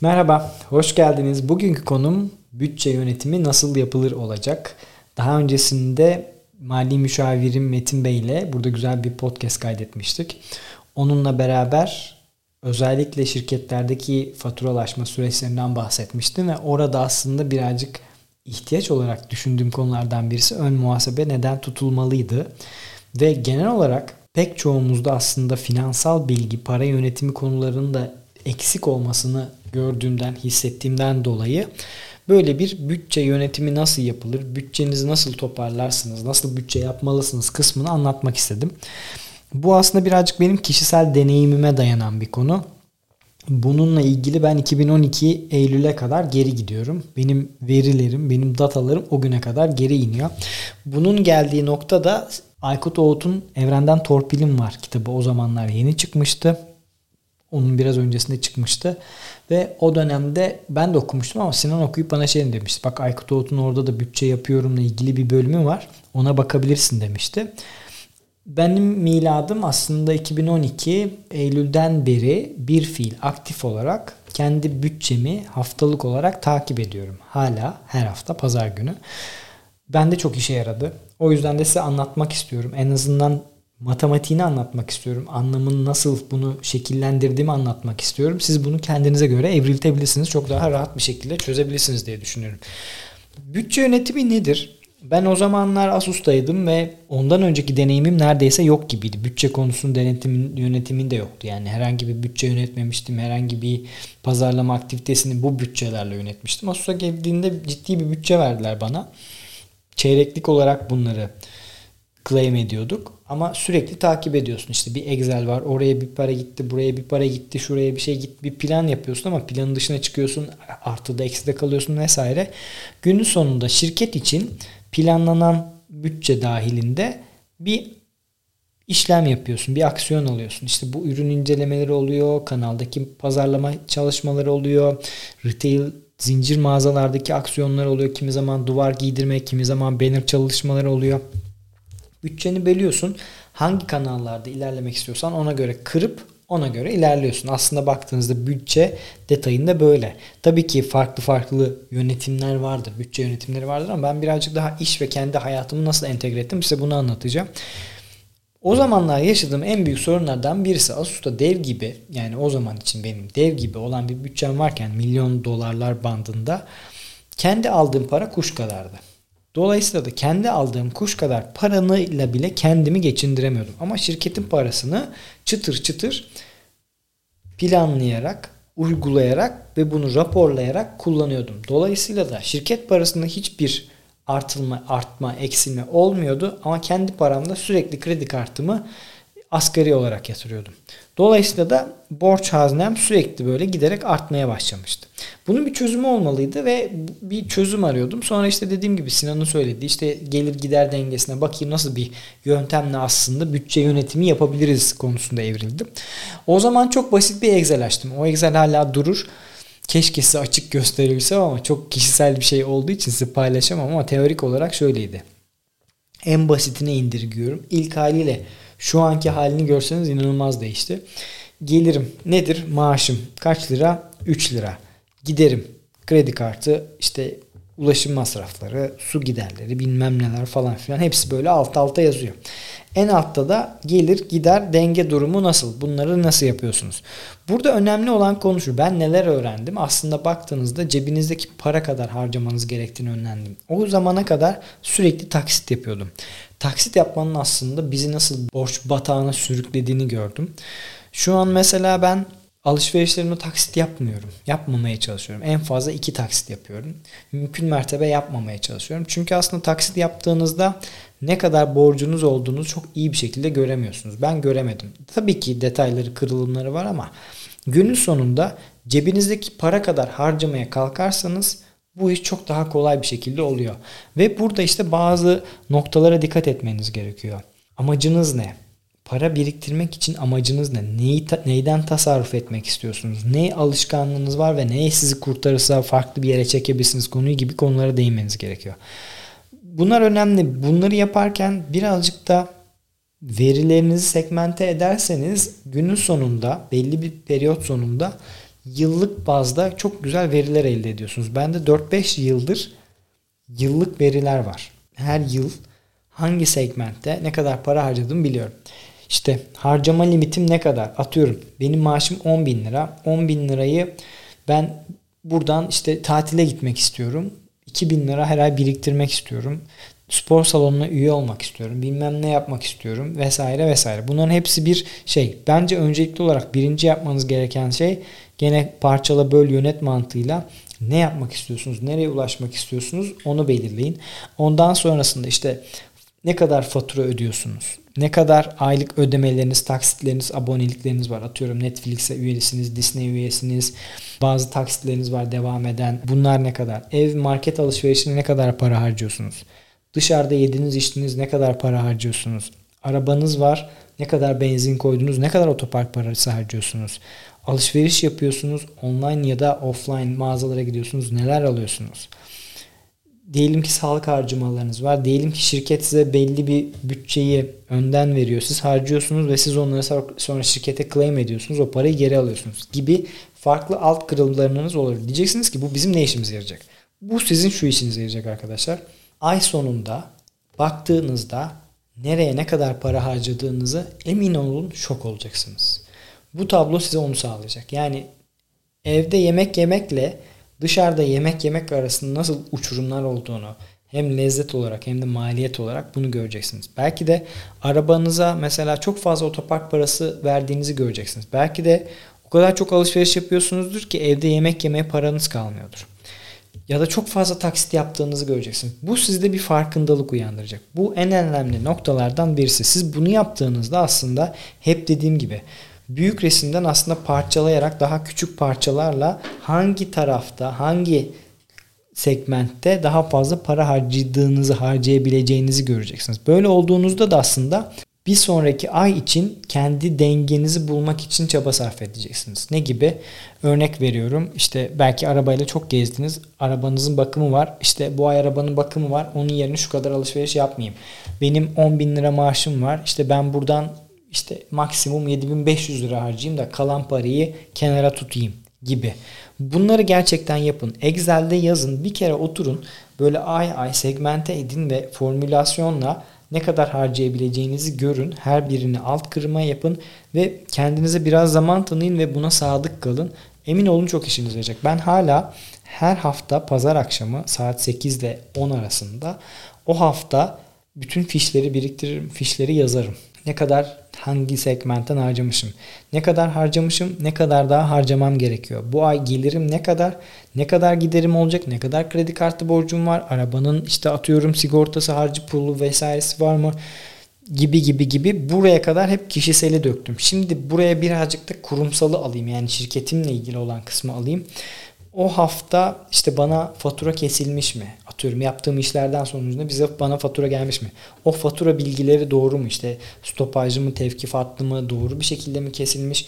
Merhaba, hoş geldiniz. Bugünkü konum bütçe yönetimi nasıl yapılır olacak. Daha öncesinde mali müşavirim Metin Bey ile burada güzel bir podcast kaydetmiştik. Onunla beraber özellikle şirketlerdeki faturalaşma süreçlerinden bahsetmiştim ve orada aslında birazcık ihtiyaç olarak düşündüğüm konulardan birisi ön muhasebe neden tutulmalıydı. Ve genel olarak pek çoğumuzda aslında finansal bilgi, para yönetimi konularında eksik olmasını gördüğümden, hissettiğimden dolayı böyle bir bütçe yönetimi nasıl yapılır, bütçenizi nasıl toparlarsınız, nasıl bütçe yapmalısınız kısmını anlatmak istedim. Bu aslında birazcık benim kişisel deneyimime dayanan bir konu. Bununla ilgili ben 2012 Eylül'e kadar geri gidiyorum. Benim verilerim, benim datalarım o güne kadar geri iniyor. Bunun geldiği nokta da Aykut Oğut'un Evrenden Torpilim Var kitabı o zamanlar yeni çıkmıştı. Onun biraz öncesinde çıkmıştı. Ve o dönemde ben de okumuştum ama Sinan okuyup bana şey demişti. Bak Aykut Oğut'un orada da bütçe yapıyorumla ilgili bir bölümü var. Ona bakabilirsin demişti. Benim miladım aslında 2012 Eylül'den beri bir fiil aktif olarak kendi bütçemi haftalık olarak takip ediyorum. Hala her hafta pazar günü. Ben de çok işe yaradı. O yüzden de size anlatmak istiyorum. En azından matematiğini anlatmak istiyorum. Anlamını nasıl bunu şekillendirdiğimi anlatmak istiyorum. Siz bunu kendinize göre evriltebilirsiniz. Çok daha rahat bir şekilde çözebilirsiniz diye düşünüyorum. Bütçe yönetimi nedir? Ben o zamanlar Asus'taydım ve ondan önceki deneyimim neredeyse yok gibiydi. Bütçe konusunun denetimin, yönetimin de yoktu. Yani herhangi bir bütçe yönetmemiştim. Herhangi bir pazarlama aktivitesini bu bütçelerle yönetmiştim. Asus'a geldiğinde ciddi bir bütçe verdiler bana. Çeyreklik olarak bunları claim ediyorduk. Ama sürekli takip ediyorsun. İşte bir Excel var. Oraya bir para gitti, buraya bir para gitti, şuraya bir şey gitti. Bir plan yapıyorsun ama planın dışına çıkıyorsun. Artıda ekside kalıyorsun vesaire. Günün sonunda şirket için planlanan bütçe dahilinde bir işlem yapıyorsun. Bir aksiyon alıyorsun. İşte bu ürün incelemeleri oluyor. Kanaldaki pazarlama çalışmaları oluyor. Retail zincir mağazalardaki aksiyonlar oluyor. Kimi zaman duvar giydirmek, kimi zaman banner çalışmaları oluyor. Bütçeni bölüyorsun. Hangi kanallarda ilerlemek istiyorsan ona göre kırıp ona göre ilerliyorsun. Aslında baktığınızda bütçe detayında böyle. Tabii ki farklı farklı yönetimler vardır. Bütçe yönetimleri vardır ama ben birazcık daha iş ve kendi hayatımı nasıl entegre ettim size bunu anlatacağım. O zamanlar yaşadığım en büyük sorunlardan birisi Asus'ta dev gibi yani o zaman için benim dev gibi olan bir bütçem varken milyon dolarlar bandında kendi aldığım para kuş kadardı. Dolayısıyla da kendi aldığım kuş kadar paranıyla bile kendimi geçindiremiyordum. Ama şirketin parasını çıtır çıtır planlayarak, uygulayarak ve bunu raporlayarak kullanıyordum. Dolayısıyla da şirket parasında hiçbir artılma, artma, eksilme olmuyordu ama kendi paramda sürekli kredi kartımı asgari olarak yatırıyordum. Dolayısıyla da borç haznem sürekli böyle giderek artmaya başlamıştı. Bunun bir çözümü olmalıydı ve bir çözüm arıyordum. Sonra işte dediğim gibi Sinan'ın söylediği işte gelir gider dengesine bakayım nasıl bir yöntemle aslında bütçe yönetimi yapabiliriz konusunda evrildim. O zaman çok basit bir Excel açtım. O Excel hala durur. Keşke size açık gösterebilsem ama çok kişisel bir şey olduğu için size paylaşamam ama teorik olarak şöyleydi. En basitine indirgiyorum. İlk haliyle şu anki halini görseniz inanılmaz değişti. Gelirim nedir? Maaşım kaç lira? 3 lira. Giderim kredi kartı işte ulaşım masrafları, su giderleri bilmem neler falan filan hepsi böyle alt alta yazıyor. En altta da gelir gider denge durumu nasıl? Bunları nasıl yapıyorsunuz? Burada önemli olan konu şu. Ben neler öğrendim? Aslında baktığınızda cebinizdeki para kadar harcamanız gerektiğini öğrendim. O zamana kadar sürekli taksit yapıyordum. Taksit yapmanın aslında bizi nasıl borç batağına sürüklediğini gördüm. Şu an mesela ben alışverişlerimi taksit yapmıyorum. Yapmamaya çalışıyorum. En fazla iki taksit yapıyorum. Mümkün mertebe yapmamaya çalışıyorum. Çünkü aslında taksit yaptığınızda ne kadar borcunuz olduğunu çok iyi bir şekilde göremiyorsunuz. Ben göremedim. Tabii ki detayları, kırılımları var ama günün sonunda cebinizdeki para kadar harcamaya kalkarsanız bu iş çok daha kolay bir şekilde oluyor. Ve burada işte bazı noktalara dikkat etmeniz gerekiyor. Amacınız ne? Para biriktirmek için amacınız ne? Neyi ta, neyden tasarruf etmek istiyorsunuz? Ne alışkanlığınız var ve neye sizi kurtarırsa farklı bir yere çekebilirsiniz konuyu gibi konulara değinmeniz gerekiyor. Bunlar önemli. Bunları yaparken birazcık da verilerinizi segmente ederseniz günün sonunda belli bir periyot sonunda yıllık bazda çok güzel veriler elde ediyorsunuz. Bende 4-5 yıldır yıllık veriler var. Her yıl hangi segmentte ne kadar para harcadığımı biliyorum. İşte harcama limitim ne kadar? Atıyorum benim maaşım 10 bin lira. 10 bin lirayı ben buradan işte tatile gitmek istiyorum. 2 bin lira her ay biriktirmek istiyorum. Spor salonuna üye olmak istiyorum. Bilmem ne yapmak istiyorum vesaire vesaire. Bunların hepsi bir şey. Bence öncelikli olarak birinci yapmanız gereken şey gene parçala böl yönet mantığıyla ne yapmak istiyorsunuz, nereye ulaşmak istiyorsunuz onu belirleyin. Ondan sonrasında işte ne kadar fatura ödüyorsunuz? Ne kadar aylık ödemeleriniz, taksitleriniz, abonelikleriniz var? Atıyorum Netflix'e üyesiniz, Disney üyesiniz. Bazı taksitleriniz var devam eden. Bunlar ne kadar? Ev, market alışverişine ne kadar para harcıyorsunuz? Dışarıda yediniz, içtiniz ne kadar para harcıyorsunuz? Arabanız var. Ne kadar benzin koydunuz? Ne kadar otopark parası harcıyorsunuz? Alışveriş yapıyorsunuz. Online ya da offline mağazalara gidiyorsunuz. Neler alıyorsunuz? Diyelim ki sağlık harcamalarınız var. Diyelim ki şirket size belli bir bütçeyi önden veriyor. Siz harcıyorsunuz ve siz onları sonra şirkete claim ediyorsunuz. O parayı geri alıyorsunuz gibi farklı alt kırılımlarınız olur. Diyeceksiniz ki bu bizim ne işimize yarayacak? Bu sizin şu işinize yarayacak arkadaşlar. Ay sonunda baktığınızda nereye ne kadar para harcadığınızı emin olun şok olacaksınız. Bu tablo size onu sağlayacak. Yani evde yemek yemekle dışarıda yemek yemek arasında nasıl uçurumlar olduğunu hem lezzet olarak hem de maliyet olarak bunu göreceksiniz. Belki de arabanıza mesela çok fazla otopark parası verdiğinizi göreceksiniz. Belki de o kadar çok alışveriş yapıyorsunuzdur ki evde yemek yemeye paranız kalmıyordur. Ya da çok fazla taksit yaptığınızı göreceksiniz. Bu sizde bir farkındalık uyandıracak. Bu en önemli noktalardan birisi. Siz bunu yaptığınızda aslında hep dediğim gibi büyük resimden aslında parçalayarak daha küçük parçalarla hangi tarafta, hangi segmentte daha fazla para harcadığınızı, harcayabileceğinizi göreceksiniz. Böyle olduğunuzda da aslında bir sonraki ay için kendi dengenizi bulmak için çaba sarf edeceksiniz. Ne gibi? Örnek veriyorum. İşte belki arabayla çok gezdiniz. Arabanızın bakımı var. İşte bu ay arabanın bakımı var. Onun yerine şu kadar alışveriş yapmayayım. Benim 10 bin lira maaşım var. İşte ben buradan işte maksimum 7500 lira harcayayım da kalan parayı kenara tutayım gibi. Bunları gerçekten yapın. Excel'de yazın. Bir kere oturun. Böyle ay ay segmente edin ve formülasyonla ne kadar harcayabileceğinizi görün. Her birini alt kırma yapın ve kendinize biraz zaman tanıyın ve buna sadık kalın. Emin olun çok işiniz olacak. Ben hala her hafta pazar akşamı saat 8 ile 10 arasında o hafta bütün fişleri biriktiririm, fişleri yazarım. Ne kadar hangi segmentten harcamışım? Ne kadar harcamışım? Ne kadar daha harcamam gerekiyor? Bu ay gelirim ne kadar? Ne kadar giderim olacak? Ne kadar kredi kartı borcum var? Arabanın işte atıyorum sigortası, harcı pulu vesairesi var mı? gibi gibi gibi buraya kadar hep kişiseli döktüm. Şimdi buraya birazcık da kurumsalı alayım. Yani şirketimle ilgili olan kısmı alayım o hafta işte bana fatura kesilmiş mi? Atıyorum yaptığım işlerden sonucunda bize bana fatura gelmiş mi? O fatura bilgileri doğru mu? İşte stopajlı mı, tevkifatlı mı, doğru bir şekilde mi kesilmiş?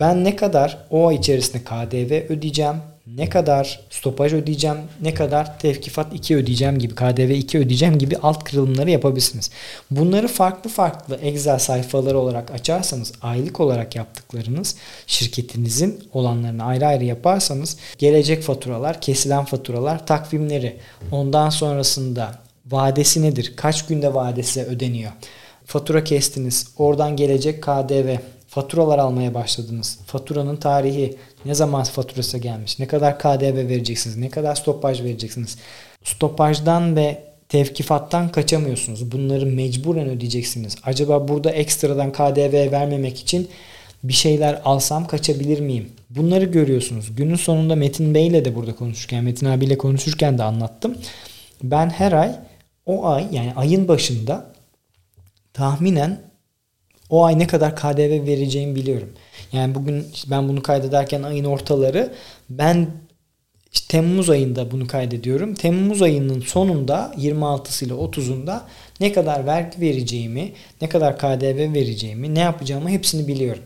Ben ne kadar o ay içerisinde KDV ödeyeceğim? Ne kadar stopaj ödeyeceğim, ne kadar tevkifat 2 ödeyeceğim gibi, KDV 2 ödeyeceğim gibi alt kırılımları yapabilirsiniz. Bunları farklı farklı Excel sayfaları olarak açarsanız, aylık olarak yaptıklarınız şirketinizin olanlarını ayrı ayrı yaparsanız gelecek faturalar, kesilen faturalar, takvimleri, ondan sonrasında vadesi nedir? Kaç günde vadesi ödeniyor? Fatura kestiniz. Oradan gelecek KDV, faturalar almaya başladınız. Faturanın tarihi, ne zaman faturası gelmiş, ne kadar KDV vereceksiniz, ne kadar stopaj vereceksiniz. Stopajdan ve tevkifattan kaçamıyorsunuz. Bunları mecburen ödeyeceksiniz. Acaba burada ekstradan KDV vermemek için bir şeyler alsam kaçabilir miyim? Bunları görüyorsunuz. Günün sonunda Metin Bey ile de burada konuşurken, Metin abiyle konuşurken de anlattım. Ben her ay o ay yani ayın başında tahminen o ay ne kadar KDV vereceğimi biliyorum. Yani bugün ben bunu kaydederken ayın ortaları ben işte Temmuz ayında bunu kaydediyorum. Temmuz ayının sonunda 26'sı ile 30'unda ne kadar vergi vereceğimi, ne kadar KDV vereceğimi, ne yapacağımı hepsini biliyorum.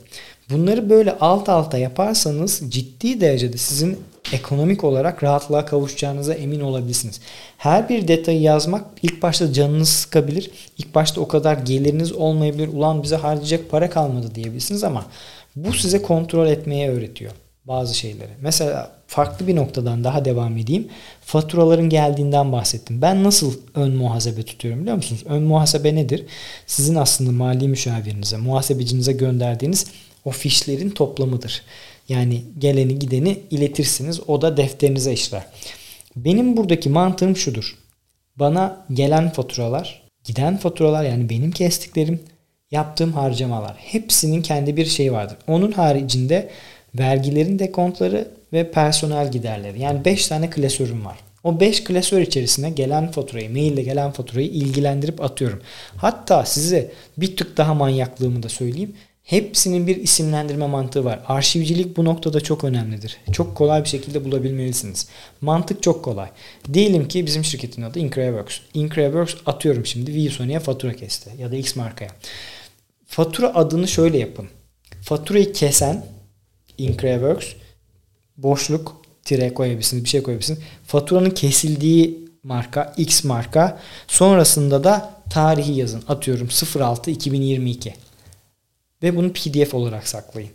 Bunları böyle alt alta yaparsanız ciddi derecede sizin ekonomik olarak rahatlığa kavuşacağınıza emin olabilirsiniz. Her bir detayı yazmak ilk başta canınızı sıkabilir. İlk başta o kadar geliriniz olmayabilir. Ulan bize harcayacak para kalmadı diyebilirsiniz ama bu size kontrol etmeye öğretiyor. bazı şeyleri. Mesela farklı bir noktadan daha devam edeyim. Faturaların geldiğinden bahsettim. Ben nasıl ön muhasebe tutuyorum biliyor musunuz? Ön muhasebe nedir? Sizin aslında mali müşavirinize, muhasebecinize gönderdiğiniz o fişlerin toplamıdır. Yani geleni gideni iletirsiniz. O da defterinize işler. Benim buradaki mantığım şudur. Bana gelen faturalar, giden faturalar yani benim kestiklerim, yaptığım harcamalar hepsinin kendi bir şeyi vardır. Onun haricinde vergilerin dekontları ve personel giderleri. Yani 5 tane klasörüm var. O 5 klasör içerisine gelen faturayı, maille gelen faturayı ilgilendirip atıyorum. Hatta size bir tık daha manyaklığımı da söyleyeyim. Hepsinin bir isimlendirme mantığı var. Arşivcilik bu noktada çok önemlidir. Çok kolay bir şekilde bulabilmelisiniz. Mantık çok kolay. Diyelim ki bizim şirketin adı Increaworks. Increaworks atıyorum şimdi Vsony'e fatura kesti ya da X markaya. Fatura adını şöyle yapın. Faturayı kesen Increaworks boşluk tire koyabilirsiniz. Bir şey koyabilirsiniz. Faturanın kesildiği marka X marka. Sonrasında da tarihi yazın. Atıyorum 06 2022 ve bunu PDF olarak saklayın.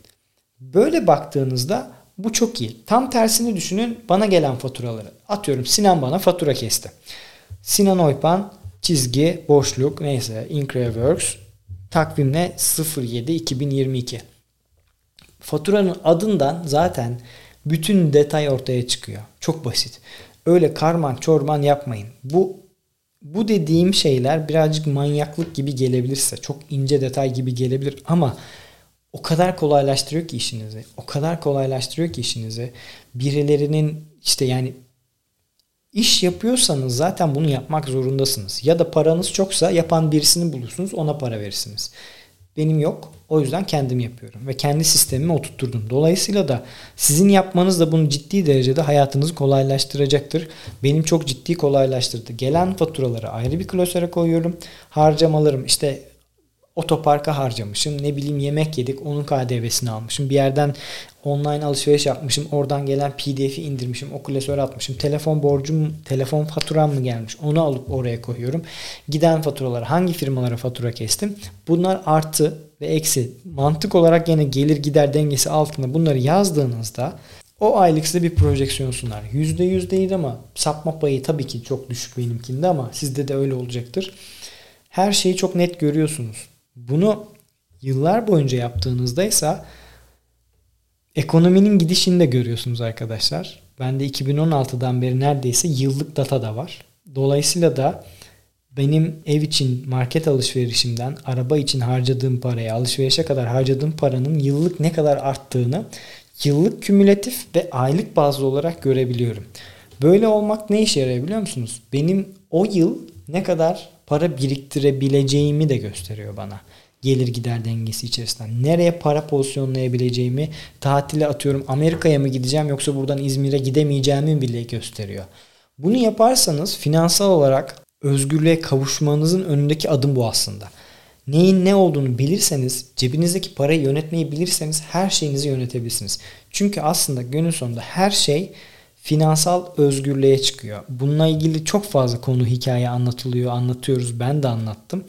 Böyle baktığınızda bu çok iyi. Tam tersini düşünün bana gelen faturaları. Atıyorum Sinan bana fatura kesti. Sinan Oypan çizgi boşluk neyse Increworks takvimle 07 2022. Faturanın adından zaten bütün detay ortaya çıkıyor. Çok basit. Öyle karman çorman yapmayın. Bu bu dediğim şeyler birazcık manyaklık gibi gelebilirse, çok ince detay gibi gelebilir ama o kadar kolaylaştırıyor ki işinizi. O kadar kolaylaştırıyor ki işinizi. Birilerinin işte yani iş yapıyorsanız zaten bunu yapmak zorundasınız. Ya da paranız çoksa yapan birisini bulursunuz ona para verirsiniz. Benim yok. O yüzden kendim yapıyorum ve kendi sistemimi oturtturdum. Dolayısıyla da sizin yapmanız da bunu ciddi derecede hayatınızı kolaylaştıracaktır. Benim çok ciddi kolaylaştırdı. Gelen faturaları ayrı bir klasöre koyuyorum. Harcamalarım işte otoparka harcamışım. Ne bileyim yemek yedik onun KDV'sini almışım. Bir yerden online alışveriş yapmışım. Oradan gelen PDF'i indirmişim. O klasöre atmışım. Telefon borcum, telefon faturam mı gelmiş? Onu alıp oraya koyuyorum. Giden faturaları hangi firmalara fatura kestim? Bunlar artı ve eksi. Mantık olarak yine gelir gider dengesi altında bunları yazdığınızda o aylık size bir projeksiyon sunar. %100 değil ama sapma payı tabii ki çok düşük benimkinde ama sizde de öyle olacaktır. Her şeyi çok net görüyorsunuz. Bunu yıllar boyunca yaptığınızda ise ekonominin gidişini de görüyorsunuz arkadaşlar. Bende 2016'dan beri neredeyse yıllık data da var. Dolayısıyla da benim ev için market alışverişimden araba için harcadığım paraya alışverişe kadar harcadığım paranın yıllık ne kadar arttığını yıllık kümülatif ve aylık bazlı olarak görebiliyorum. Böyle olmak ne işe yarıyor biliyor musunuz? Benim o yıl ne kadar para biriktirebileceğimi de gösteriyor bana. Gelir gider dengesi içerisinden. Nereye para pozisyonlayabileceğimi, tatile atıyorum Amerika'ya mı gideceğim yoksa buradan İzmir'e gidemeyeceğimi bile gösteriyor. Bunu yaparsanız finansal olarak özgürlüğe kavuşmanızın önündeki adım bu aslında. Neyin ne olduğunu bilirseniz, cebinizdeki parayı yönetmeyi bilirseniz her şeyinizi yönetebilirsiniz. Çünkü aslında günün sonunda her şey finansal özgürlüğe çıkıyor. Bununla ilgili çok fazla konu hikaye anlatılıyor, anlatıyoruz. Ben de anlattım.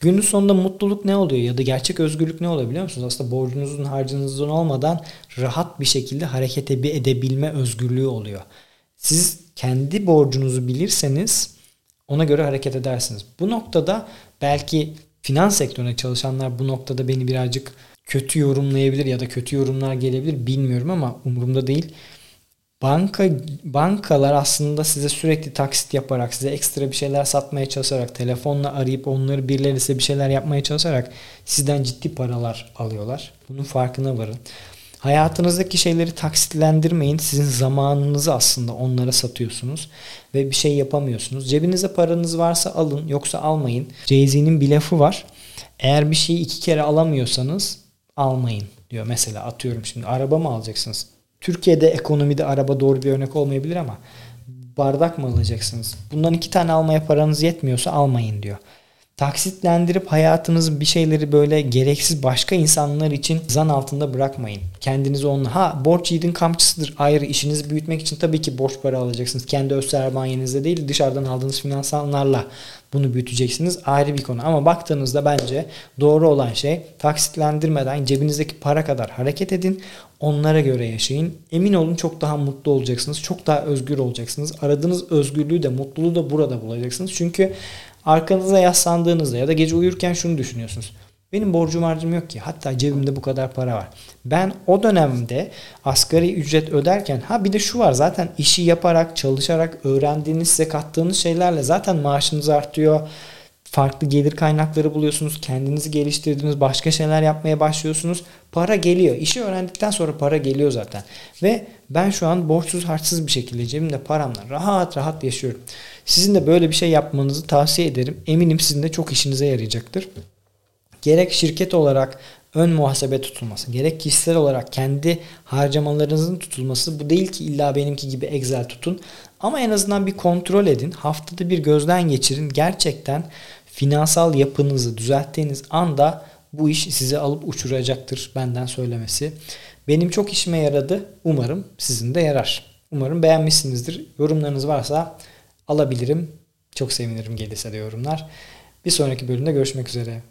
Günün sonunda mutluluk ne oluyor ya da gerçek özgürlük ne oluyor biliyor musunuz? Aslında borcunuzun harcınızdan olmadan rahat bir şekilde hareket edebilme özgürlüğü oluyor. Siz kendi borcunuzu bilirseniz ona göre hareket edersiniz. Bu noktada belki finans sektörüne çalışanlar bu noktada beni birazcık kötü yorumlayabilir ya da kötü yorumlar gelebilir bilmiyorum ama umurumda değil. Banka bankalar aslında size sürekli taksit yaparak, size ekstra bir şeyler satmaya çalışarak, telefonla arayıp onları birileri size bir şeyler yapmaya çalışarak sizden ciddi paralar alıyorlar. Bunun farkına varın. Hayatınızdaki şeyleri taksitlendirmeyin. Sizin zamanınızı aslında onlara satıyorsunuz ve bir şey yapamıyorsunuz. Cebinizde paranız varsa alın yoksa almayın. Jay-Z'nin bir lafı var. Eğer bir şeyi iki kere alamıyorsanız almayın diyor. Mesela atıyorum şimdi araba mı alacaksınız? Türkiye'de ekonomide araba doğru bir örnek olmayabilir ama bardak mı alacaksınız? Bundan iki tane almaya paranız yetmiyorsa almayın diyor. Taksitlendirip hayatınızı bir şeyleri böyle gereksiz başka insanlar için zan altında bırakmayın. Kendinizi onunla ha borç yiğidin kamçısıdır ayrı işinizi büyütmek için tabii ki borç para alacaksınız. Kendi öz sermayenizde değil dışarıdan aldığınız finanslarla bunu büyüteceksiniz ayrı bir konu. Ama baktığınızda bence doğru olan şey taksitlendirmeden cebinizdeki para kadar hareket edin. Onlara göre yaşayın. Emin olun çok daha mutlu olacaksınız. Çok daha özgür olacaksınız. Aradığınız özgürlüğü de mutluluğu da burada bulacaksınız. Çünkü arkanıza yaslandığınızda ya da gece uyurken şunu düşünüyorsunuz. Benim borcum harcım yok ki. Hatta cebimde bu kadar para var. Ben o dönemde asgari ücret öderken ha bir de şu var zaten işi yaparak, çalışarak, öğrendiğiniz, size kattığınız şeylerle zaten maaşınız artıyor. Farklı gelir kaynakları buluyorsunuz. Kendinizi geliştirdiğiniz başka şeyler yapmaya başlıyorsunuz. Para geliyor. İşi öğrendikten sonra para geliyor zaten. Ve ben şu an borçsuz harçsız bir şekilde cebimde paramla rahat rahat yaşıyorum. Sizin de böyle bir şey yapmanızı tavsiye ederim. Eminim sizin de çok işinize yarayacaktır gerek şirket olarak ön muhasebe tutulması, gerek kişisel olarak kendi harcamalarınızın tutulması bu değil ki illa benimki gibi Excel tutun. Ama en azından bir kontrol edin. Haftada bir gözden geçirin. Gerçekten finansal yapınızı düzelttiğiniz anda bu iş sizi alıp uçuracaktır benden söylemesi. Benim çok işime yaradı. Umarım sizin de yarar. Umarım beğenmişsinizdir. Yorumlarınız varsa alabilirim. Çok sevinirim gelirse de yorumlar. Bir sonraki bölümde görüşmek üzere.